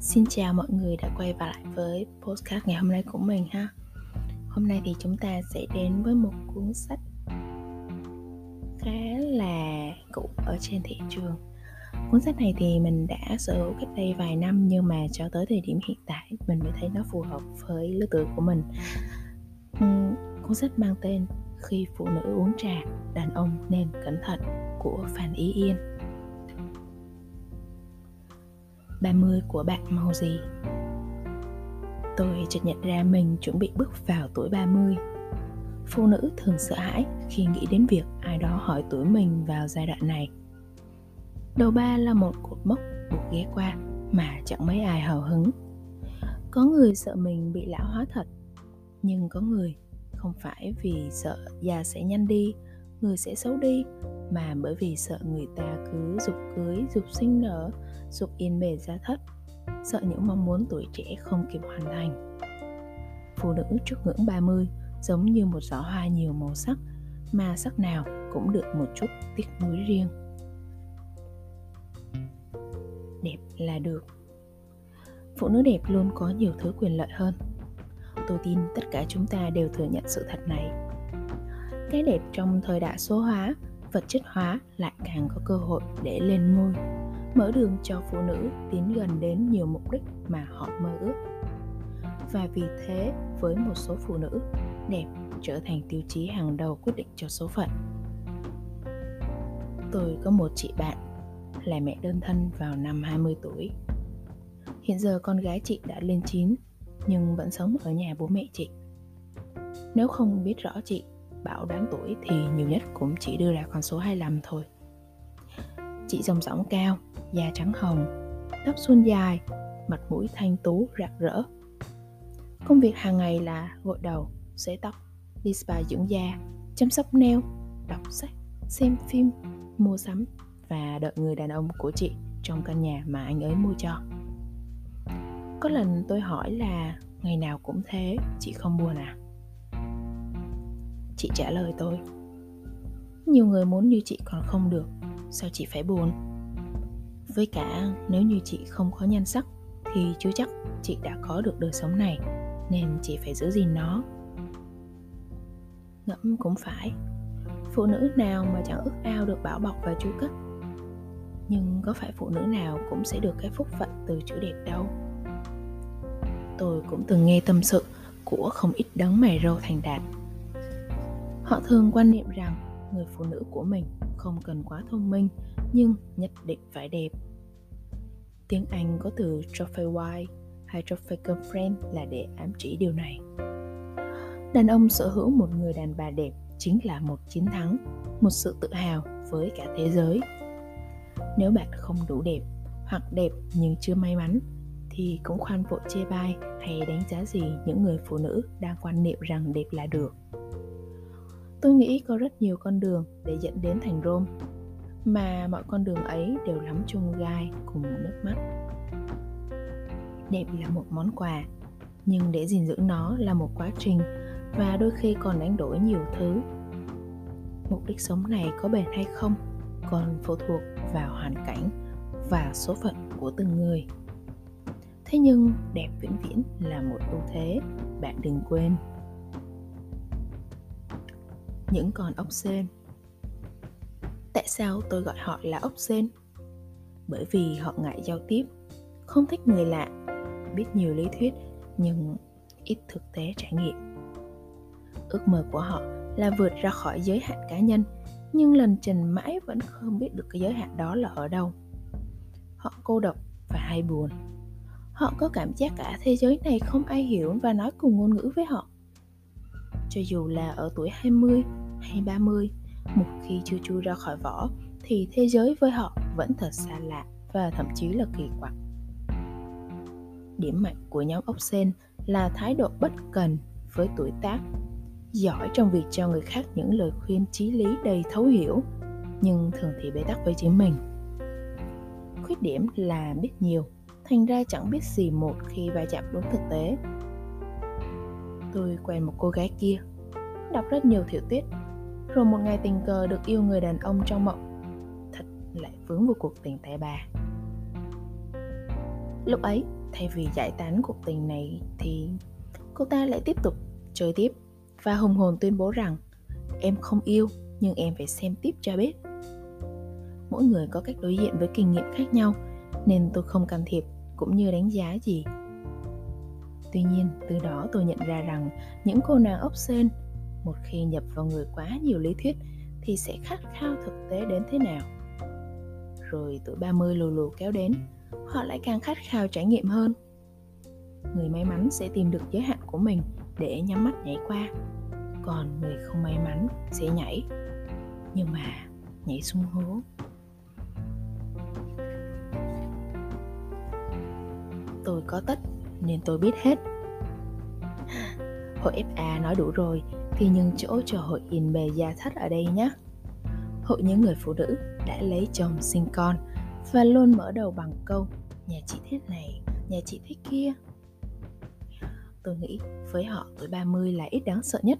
Xin chào mọi người đã quay vào lại với postcard ngày hôm nay của mình ha. Hôm nay thì chúng ta sẽ đến với một cuốn sách khá là cũ ở trên thị trường. Cuốn sách này thì mình đã sở hữu cách đây vài năm nhưng mà cho tới thời điểm hiện tại mình mới thấy nó phù hợp với lứa tuổi của mình. Cuốn sách mang tên Khi phụ nữ uống trà, đàn ông nên cẩn thận của Phan Ý Yên. 30 của bạn màu gì? Tôi chợt nhận ra mình chuẩn bị bước vào tuổi 30 Phụ nữ thường sợ hãi khi nghĩ đến việc ai đó hỏi tuổi mình vào giai đoạn này. Đầu ba là một cột mốc buộc ghé qua mà chẳng mấy ai hào hứng. Có người sợ mình bị lão hóa thật, Nhưng có người không phải vì sợ già sẽ nhanh đi người sẽ xấu đi. Mà bởi vì sợ người ta cứ dục cưới dục sinh nở dục yên bề gia thất, sợ những mong muốn tuổi trẻ không kịp hoàn thành. Phụ nữ trước ngưỡng 30 giống như một giỏ hoa nhiều màu sắc, mà sắc nào cũng được một chút tiếc nuối riêng. Đẹp là được. Phụ nữ đẹp luôn có nhiều thứ quyền lợi hơn. Tôi tin tất cả chúng ta đều thừa nhận sự thật này cái đẹp trong thời đại số hóa, vật chất hóa lại càng có cơ hội để lên ngôi, mở đường cho phụ nữ tiến gần đến nhiều mục đích mà họ mơ ước. Và vì thế, với một số phụ nữ, đẹp trở thành tiêu chí hàng đầu quyết định cho số phận. Tôi có một chị bạn, là mẹ đơn thân vào năm 20 tuổi. Hiện giờ con gái chị đã lên 9 nhưng vẫn sống ở nhà bố mẹ chị. Nếu không biết rõ chị bảo đoán tuổi thì nhiều nhất cũng chỉ đưa ra con số 25 thôi. Chị rồng rỗng cao, da trắng hồng, tóc suôn dài, mặt mũi thanh tú rạng rỡ. Công việc hàng ngày là gội đầu, sấy tóc, đi spa dưỡng da, chăm sóc nail, đọc sách, xem phim, mua sắm và đợi người đàn ông của chị trong căn nhà mà anh ấy mua cho. Có lần tôi hỏi là ngày nào cũng thế, chị không buồn à? Chị trả lời tôi. Nhiều người muốn như chị còn không được, Sao chị phải buồn? Với cả, nếu như chị không có nhan sắc, Thì chưa chắc chị đã có được đời sống này, Nên chị phải giữ gìn nó. Ngẫm cũng phải, Phụ nữ nào mà chẳng ước ao được bảo bọc và chu cất Nhưng có phải phụ nữ nào cũng sẽ được cái phúc phận từ chữ đẹp đâu? Tôi cũng từng nghe tâm sự của không ít đấng mày râu thành đạt họ thường quan niệm rằng người phụ nữ của mình không cần quá thông minh, nhưng nhất định phải đẹp. Tiếng anh có từ trophy wife hay trophy girlfriend là để ám chỉ điều này. Đàn ông sở hữu một người đàn bà đẹp chính là một chiến thắng, một sự tự hào với cả thế giới. Nếu bạn không đủ đẹp hoặc đẹp nhưng chưa may mắn, thì cũng khoan vội chê bai hay đánh giá gì những người phụ nữ đang quan niệm rằng đẹp là được tôi nghĩ có rất nhiều con đường để dẫn đến thành rome, mà mọi con đường ấy đều lắm chung gai cùng nước mắt. Đẹp là một món quà, nhưng để gìn giữ nó là một quá trình và đôi khi còn đánh đổi nhiều thứ. Mục đích sống này có bền hay không còn phụ thuộc vào hoàn cảnh và số phận của từng người. Thế nhưng đẹp vĩnh viễn là một ưu thế, bạn đừng quên những con ốc sên. Tại sao tôi gọi họ là ốc sên? Bởi vì họ ngại giao tiếp, không thích người lạ, biết nhiều lý thuyết nhưng ít thực tế trải nghiệm. Ước mơ của họ là vượt ra khỏi giới hạn cá nhân, nhưng lần trình mãi vẫn không biết được cái giới hạn đó là ở đâu. Họ cô độc và hay buồn. Họ có cảm giác cả thế giới này không ai hiểu và nói cùng ngôn ngữ với họ. Cho dù là ở tuổi 20 hay 30, một khi chưa chui ra khỏi vỏ thì thế giới với họ vẫn thật xa lạ và thậm chí là kỳ quặc. Điểm mạnh của nhóm ốc sen là thái độ bất cần với tuổi tác, giỏi trong việc cho người khác những lời khuyên chí lý đầy thấu hiểu, nhưng thường thì bế tắc với chính mình. Khuyết điểm là biết nhiều, thành ra chẳng biết gì một khi va chạm đúng thực tế. Tôi quen một cô gái kia, đọc rất nhiều tiểu tiết rồi một ngày tình cờ được yêu người đàn ông trong mộng. Thật lại vướng vào cuộc tình tay bà lúc ấy, thay vì giải tán cuộc tình này thì cô ta lại tiếp tục chơi tiếp và hùng hồn tuyên bố rằng, em không yêu, nhưng em phải xem tiếp cho biết. Mỗi người có cách đối diện với kinh nghiệm khác nhau, nên tôi không can thiệp cũng như đánh giá gì. Tuy nhiên, từ đó tôi nhận ra rằng những cô nàng ốc sên một khi nhập vào người quá nhiều lý thuyết thì sẽ khát khao thực tế đến thế nào. Rồi tuổi 30 lù lù kéo đến, họ lại càng khát khao trải nghiệm hơn. Người may mắn sẽ tìm được giới hạn của mình để nhắm mắt nhảy qua, còn người không may mắn sẽ nhảy. Nhưng mà, nhảy xuống hố. Tôi có tất, nên tôi biết hết. Hội FA nói đủ rồi thì nhường chỗ cho hội in bề gia thất ở đây nhé hội những người phụ nữ đã lấy chồng sinh con và luôn mở đầu bằng câu nhà chị thế này, nhà chị thế kia. Tôi nghĩ với họ tuổi 30 là ít đáng sợ nhất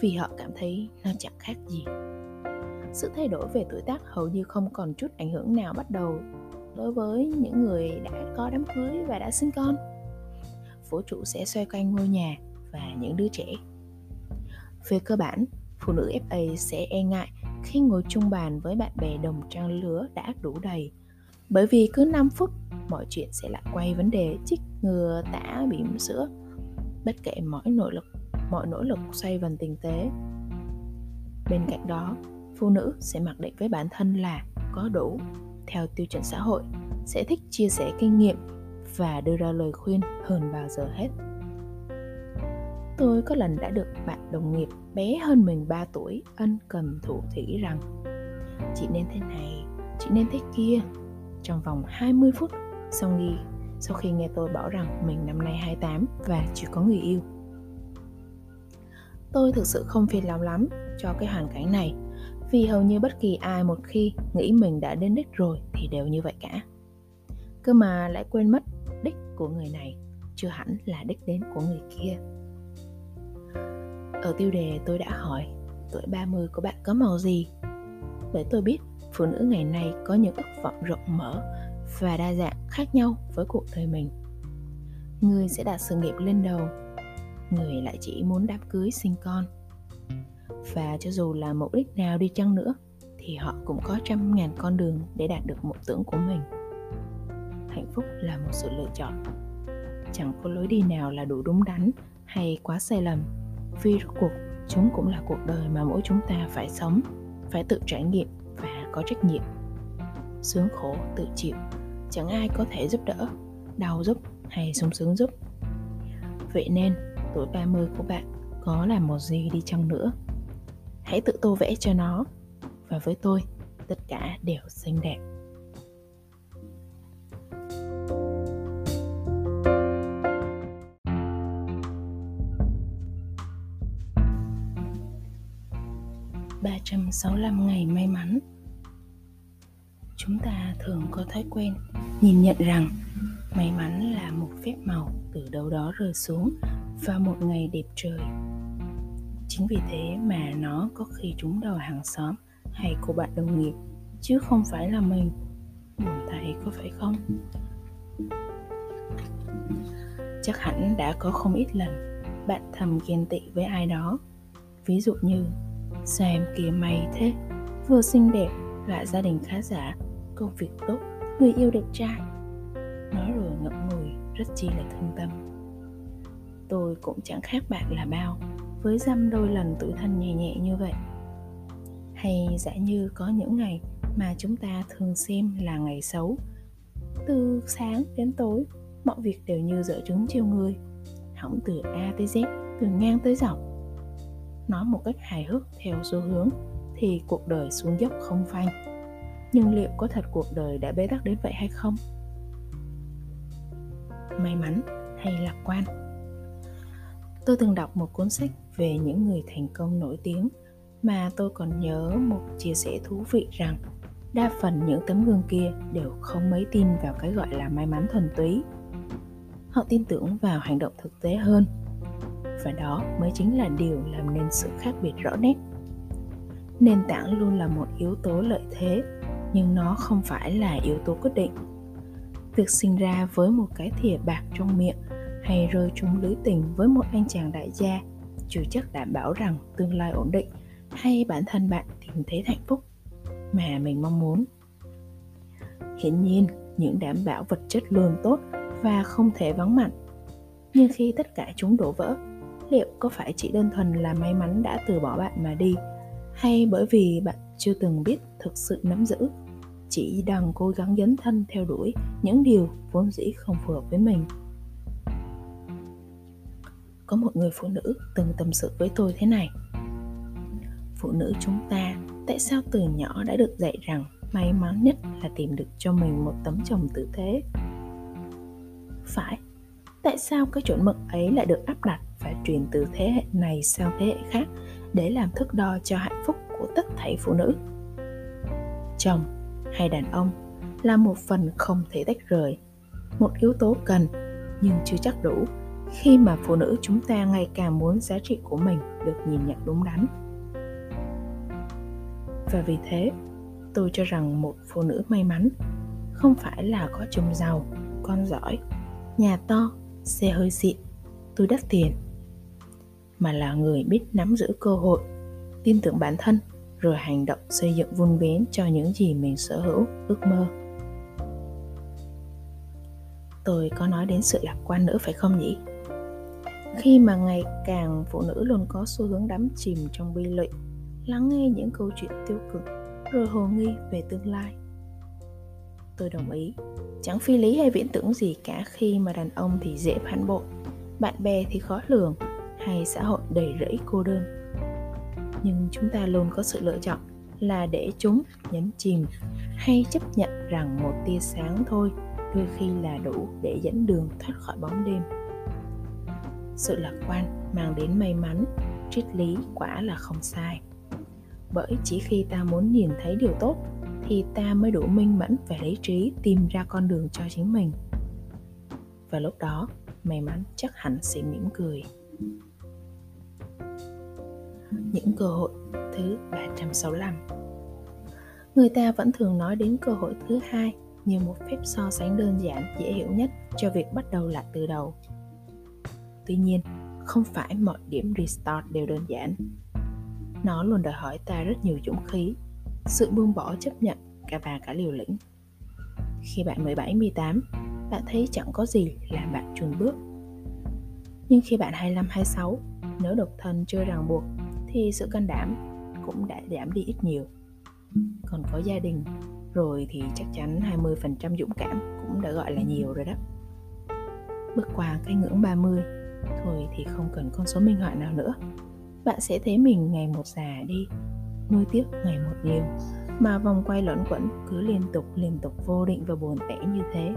vì họ cảm thấy nó chẳng khác gì. Sự thay đổi về tuổi tác hầu như không còn chút ảnh hưởng nào bắt đầu đối với những người đã có đám cưới và đã sinh con. Vũ trụ sẽ xoay quanh ngôi nhà và những đứa trẻ. Về cơ bản, phụ nữ FA sẽ e ngại khi ngồi chung bàn với bạn bè đồng trang lứa đã đủ đầy. Bởi vì cứ 5 phút, mọi chuyện sẽ lại quay vấn đề chích ngừa tả bỉm sữa. Bất kể mọi nỗ lực, mọi nỗ lực xoay vần tình tế. Bên cạnh đó, phụ nữ sẽ mặc định với bản thân là có đủ theo tiêu chuẩn xã hội, sẽ thích chia sẻ kinh nghiệm và đưa ra lời khuyên hơn bao giờ hết. Tôi có lần đã được bạn đồng nghiệp bé hơn mình 3 tuổi ân cần thủ thỉ rằng Chị nên thế này, chị nên thế kia. Trong vòng 20 phút sau nghi sau khi nghe tôi bảo rằng mình năm nay 28 và chưa có người yêu. Tôi thực sự không phiền lòng lắm cho cái hoàn cảnh này vì hầu như bất kỳ ai một khi nghĩ mình đã đến đích rồi thì đều như vậy cả. Cơ mà lại quên mất đích của người này chưa hẳn là đích đến của người kia ở tiêu đề tôi đã hỏi tuổi 30 của bạn có màu gì? để tôi biết phụ nữ ngày nay có những ước vọng rộng mở và đa dạng khác nhau với cuộc đời mình. Người sẽ đặt sự nghiệp lên đầu, người lại chỉ muốn đám cưới sinh con. Và cho dù là mục đích nào đi chăng nữa thì họ cũng có trăm ngàn con đường để đạt được mộng tưởng của mình. Hạnh phúc là một sự lựa chọn. Chẳng có lối đi nào là đủ đúng đắn hay quá sai lầm vì rốt cuộc chúng cũng là cuộc đời mà mỗi chúng ta phải sống, phải tự trải nghiệm và có trách nhiệm. Sướng khổ, tự chịu, chẳng ai có thể giúp đỡ, đau giúp hay sung sướng giúp. Vậy nên, tuổi 30 của bạn có làm một gì đi chăng nữa? Hãy tự tô vẽ cho nó. Và với tôi, tất cả đều xinh đẹp. 365 ngày may mắn. Chúng ta thường có thói quen nhìn nhận rằng may mắn là một phép màu từ đâu đó rơi xuống vào một ngày đẹp trời. Chính vì thế mà nó có khi trúng đầu hàng xóm hay cô bạn đồng nghiệp, chứ không phải là mình. Buồn thay có phải không? Chắc hẳn đã có không ít lần bạn thầm ghen tị với ai đó. Ví dụ như Sao em kia may thế? Vừa xinh đẹp Lại gia đình khá giả, Công việc tốt, Người yêu đẹp trai. Nói rồi ngậm ngùi, Rất chi là thương tâm. Tôi cũng chẳng khác bạn là bao, Với dăm đôi lần tự thân nhẹ nhẹ như vậy. Hay giả như có những ngày Mà chúng ta thường xem là ngày xấu. Từ sáng đến tối, Mọi việc đều như dở trứng chiêu người. Hỏng từ A tới Z, Từ ngang tới dọc nói một cách hài hước theo xu hướng thì cuộc đời xuống dốc không phanh. Nhưng liệu có thật cuộc đời đã bế tắc đến vậy hay không? May mắn hay lạc quan? Tôi từng đọc một cuốn sách về những người thành công nổi tiếng mà tôi còn nhớ một chia sẻ thú vị rằng đa phần những tấm gương kia đều không mấy tin vào cái gọi là may mắn thuần túy. Họ tin tưởng vào hành động thực tế hơn và đó mới chính là điều làm nên sự khác biệt rõ nét. Nền tảng luôn là một yếu tố lợi thế, nhưng nó không phải là yếu tố quyết định. Việc sinh ra với một cái thìa bạc trong miệng hay rơi trúng lưới tình với một anh chàng đại gia chưa chắc đảm bảo rằng tương lai ổn định hay bản thân bạn tìm thấy hạnh phúc mà mình mong muốn. Hiển nhiên, những đảm bảo vật chất luôn tốt và không thể vắng mặt, nhưng khi tất cả chúng đổ vỡ liệu có phải chỉ đơn thuần là may mắn đã từ bỏ bạn mà đi, hay bởi vì bạn chưa từng biết thực sự nắm giữ? Chỉ đang cố gắng dấn thân theo đuổi những điều vốn dĩ không phù hợp với mình. Có một người phụ nữ từng tâm sự với tôi thế này. Phụ nữ chúng ta, tại sao từ nhỏ đã được dạy rằng may mắn nhất là tìm được cho mình một tấm chồng tử thế phải, tại sao cái chuẩn mực ấy lại được áp đặt? Và truyền từ thế hệ này sang thế hệ khác để làm thước đo cho hạnh phúc của tất thảy phụ nữ. Chồng hay đàn ông là một phần không thể tách rời, một yếu tố cần nhưng chưa chắc đủ khi mà phụ nữ chúng ta ngày càng muốn giá trị của mình được nhìn nhận đúng đắn. Và vì thế, tôi cho rằng một phụ nữ may mắn không phải là có chồng giàu, con giỏi, nhà to, xe hơi xịn, túi đắt tiền mà là người biết nắm giữ cơ hội, tin tưởng bản thân, rồi hành động xây dựng vun vén cho những gì mình sở hữu, ước mơ. Tôi có nói đến sự lạc quan nữa phải không nhỉ? Khi mà ngày càng phụ nữ luôn có xu hướng đắm chìm trong bi lụy, lắng nghe những câu chuyện tiêu cực, rồi hồ nghi về tương lai. Tôi đồng ý, chẳng phi lý hay viễn tưởng gì cả khi mà đàn ông thì dễ phản bội, bạn bè thì khó lường hay xã hội đầy rẫy cô đơn. Nhưng chúng ta luôn có sự lựa chọn là để chúng nhấn chìm hay chấp nhận rằng một tia sáng thôi, đôi khi là đủ để dẫn đường thoát khỏi bóng đêm. Sự lạc quan mang đến may mắn, triết lý quả là không sai. Bởi chỉ khi ta muốn nhìn thấy điều tốt, thì ta mới đủ minh mẫn và lý trí tìm ra con đường cho chính mình. Và lúc đó, may mắn chắc hẳn sẽ mỉm cười những cơ hội thứ 365 Người ta vẫn thường nói đến cơ hội thứ hai như một phép so sánh đơn giản dễ hiểu nhất cho việc bắt đầu lại từ đầu. Tuy nhiên, không phải mọi điểm restart đều đơn giản. Nó luôn đòi hỏi ta rất nhiều dũng khí, sự buông bỏ chấp nhận cả và cả liều lĩnh. Khi bạn 17, 18, bạn thấy chẳng có gì làm bạn chùn bước. Nhưng khi bạn 25, 26, nếu độc thân chưa ràng buộc thì sự can đảm cũng đã giảm đi ít nhiều. Còn có gia đình rồi thì chắc chắn 20% dũng cảm cũng đã gọi là nhiều rồi đó. Bước qua cái ngưỡng 30 thôi thì không cần con số minh họa nào nữa. Bạn sẽ thấy mình ngày một già đi, nuôi tiếc ngày một nhiều mà vòng quay luẩn quẩn cứ liên tục liên tục vô định và buồn tẻ như thế.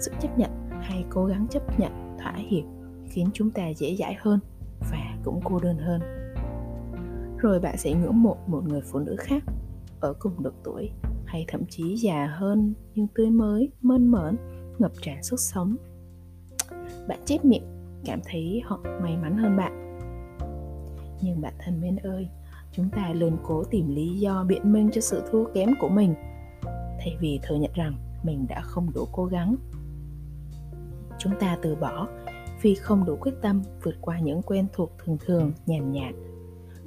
Sự chấp nhận hay cố gắng chấp nhận thỏa hiệp khiến chúng ta dễ dãi hơn cũng cô đơn hơn. Rồi bạn sẽ ngưỡng mộ một người phụ nữ khác, ở cùng độ tuổi, hay thậm chí già hơn nhưng tươi mới, mơn mởn, ngập tràn sức sống. Bạn chép miệng, cảm thấy họ may mắn hơn bạn. Nhưng bạn thân mến ơi, chúng ta luôn cố tìm lý do biện minh cho sự thua kém của mình, thay vì thừa nhận rằng mình đã không đủ cố gắng. Chúng ta từ bỏ vì không đủ quyết tâm vượt qua những quen thuộc thường thường, nhàn nhạt.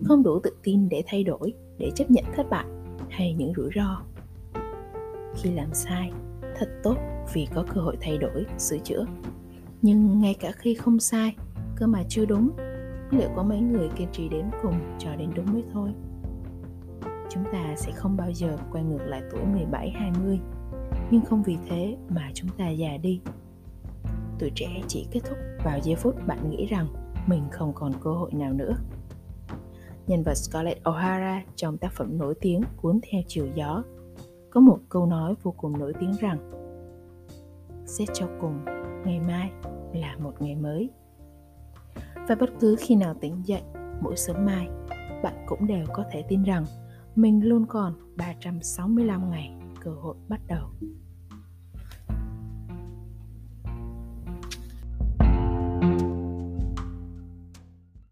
Không đủ tự tin để thay đổi, để chấp nhận thất bại hay những rủi ro. Khi làm sai, thật tốt vì có cơ hội thay đổi, sửa chữa. Nhưng ngay cả khi không sai, cơ mà chưa đúng, liệu có mấy người kiên trì đến cùng cho đến đúng mới thôi? Chúng ta sẽ không bao giờ quay ngược lại tuổi 17 20 nhưng không vì thế mà chúng ta già đi tuổi trẻ chỉ kết thúc vào giây phút bạn nghĩ rằng mình không còn cơ hội nào nữa nhân vật Scarlett O'Hara trong tác phẩm nổi tiếng Cuốn theo chiều gió có một câu nói vô cùng nổi tiếng rằng Xét cho cùng, ngày mai là một ngày mới. Và bất cứ khi nào tỉnh dậy, mỗi sớm mai, bạn cũng đều có thể tin rằng mình luôn còn 365 ngày cơ hội bắt đầu.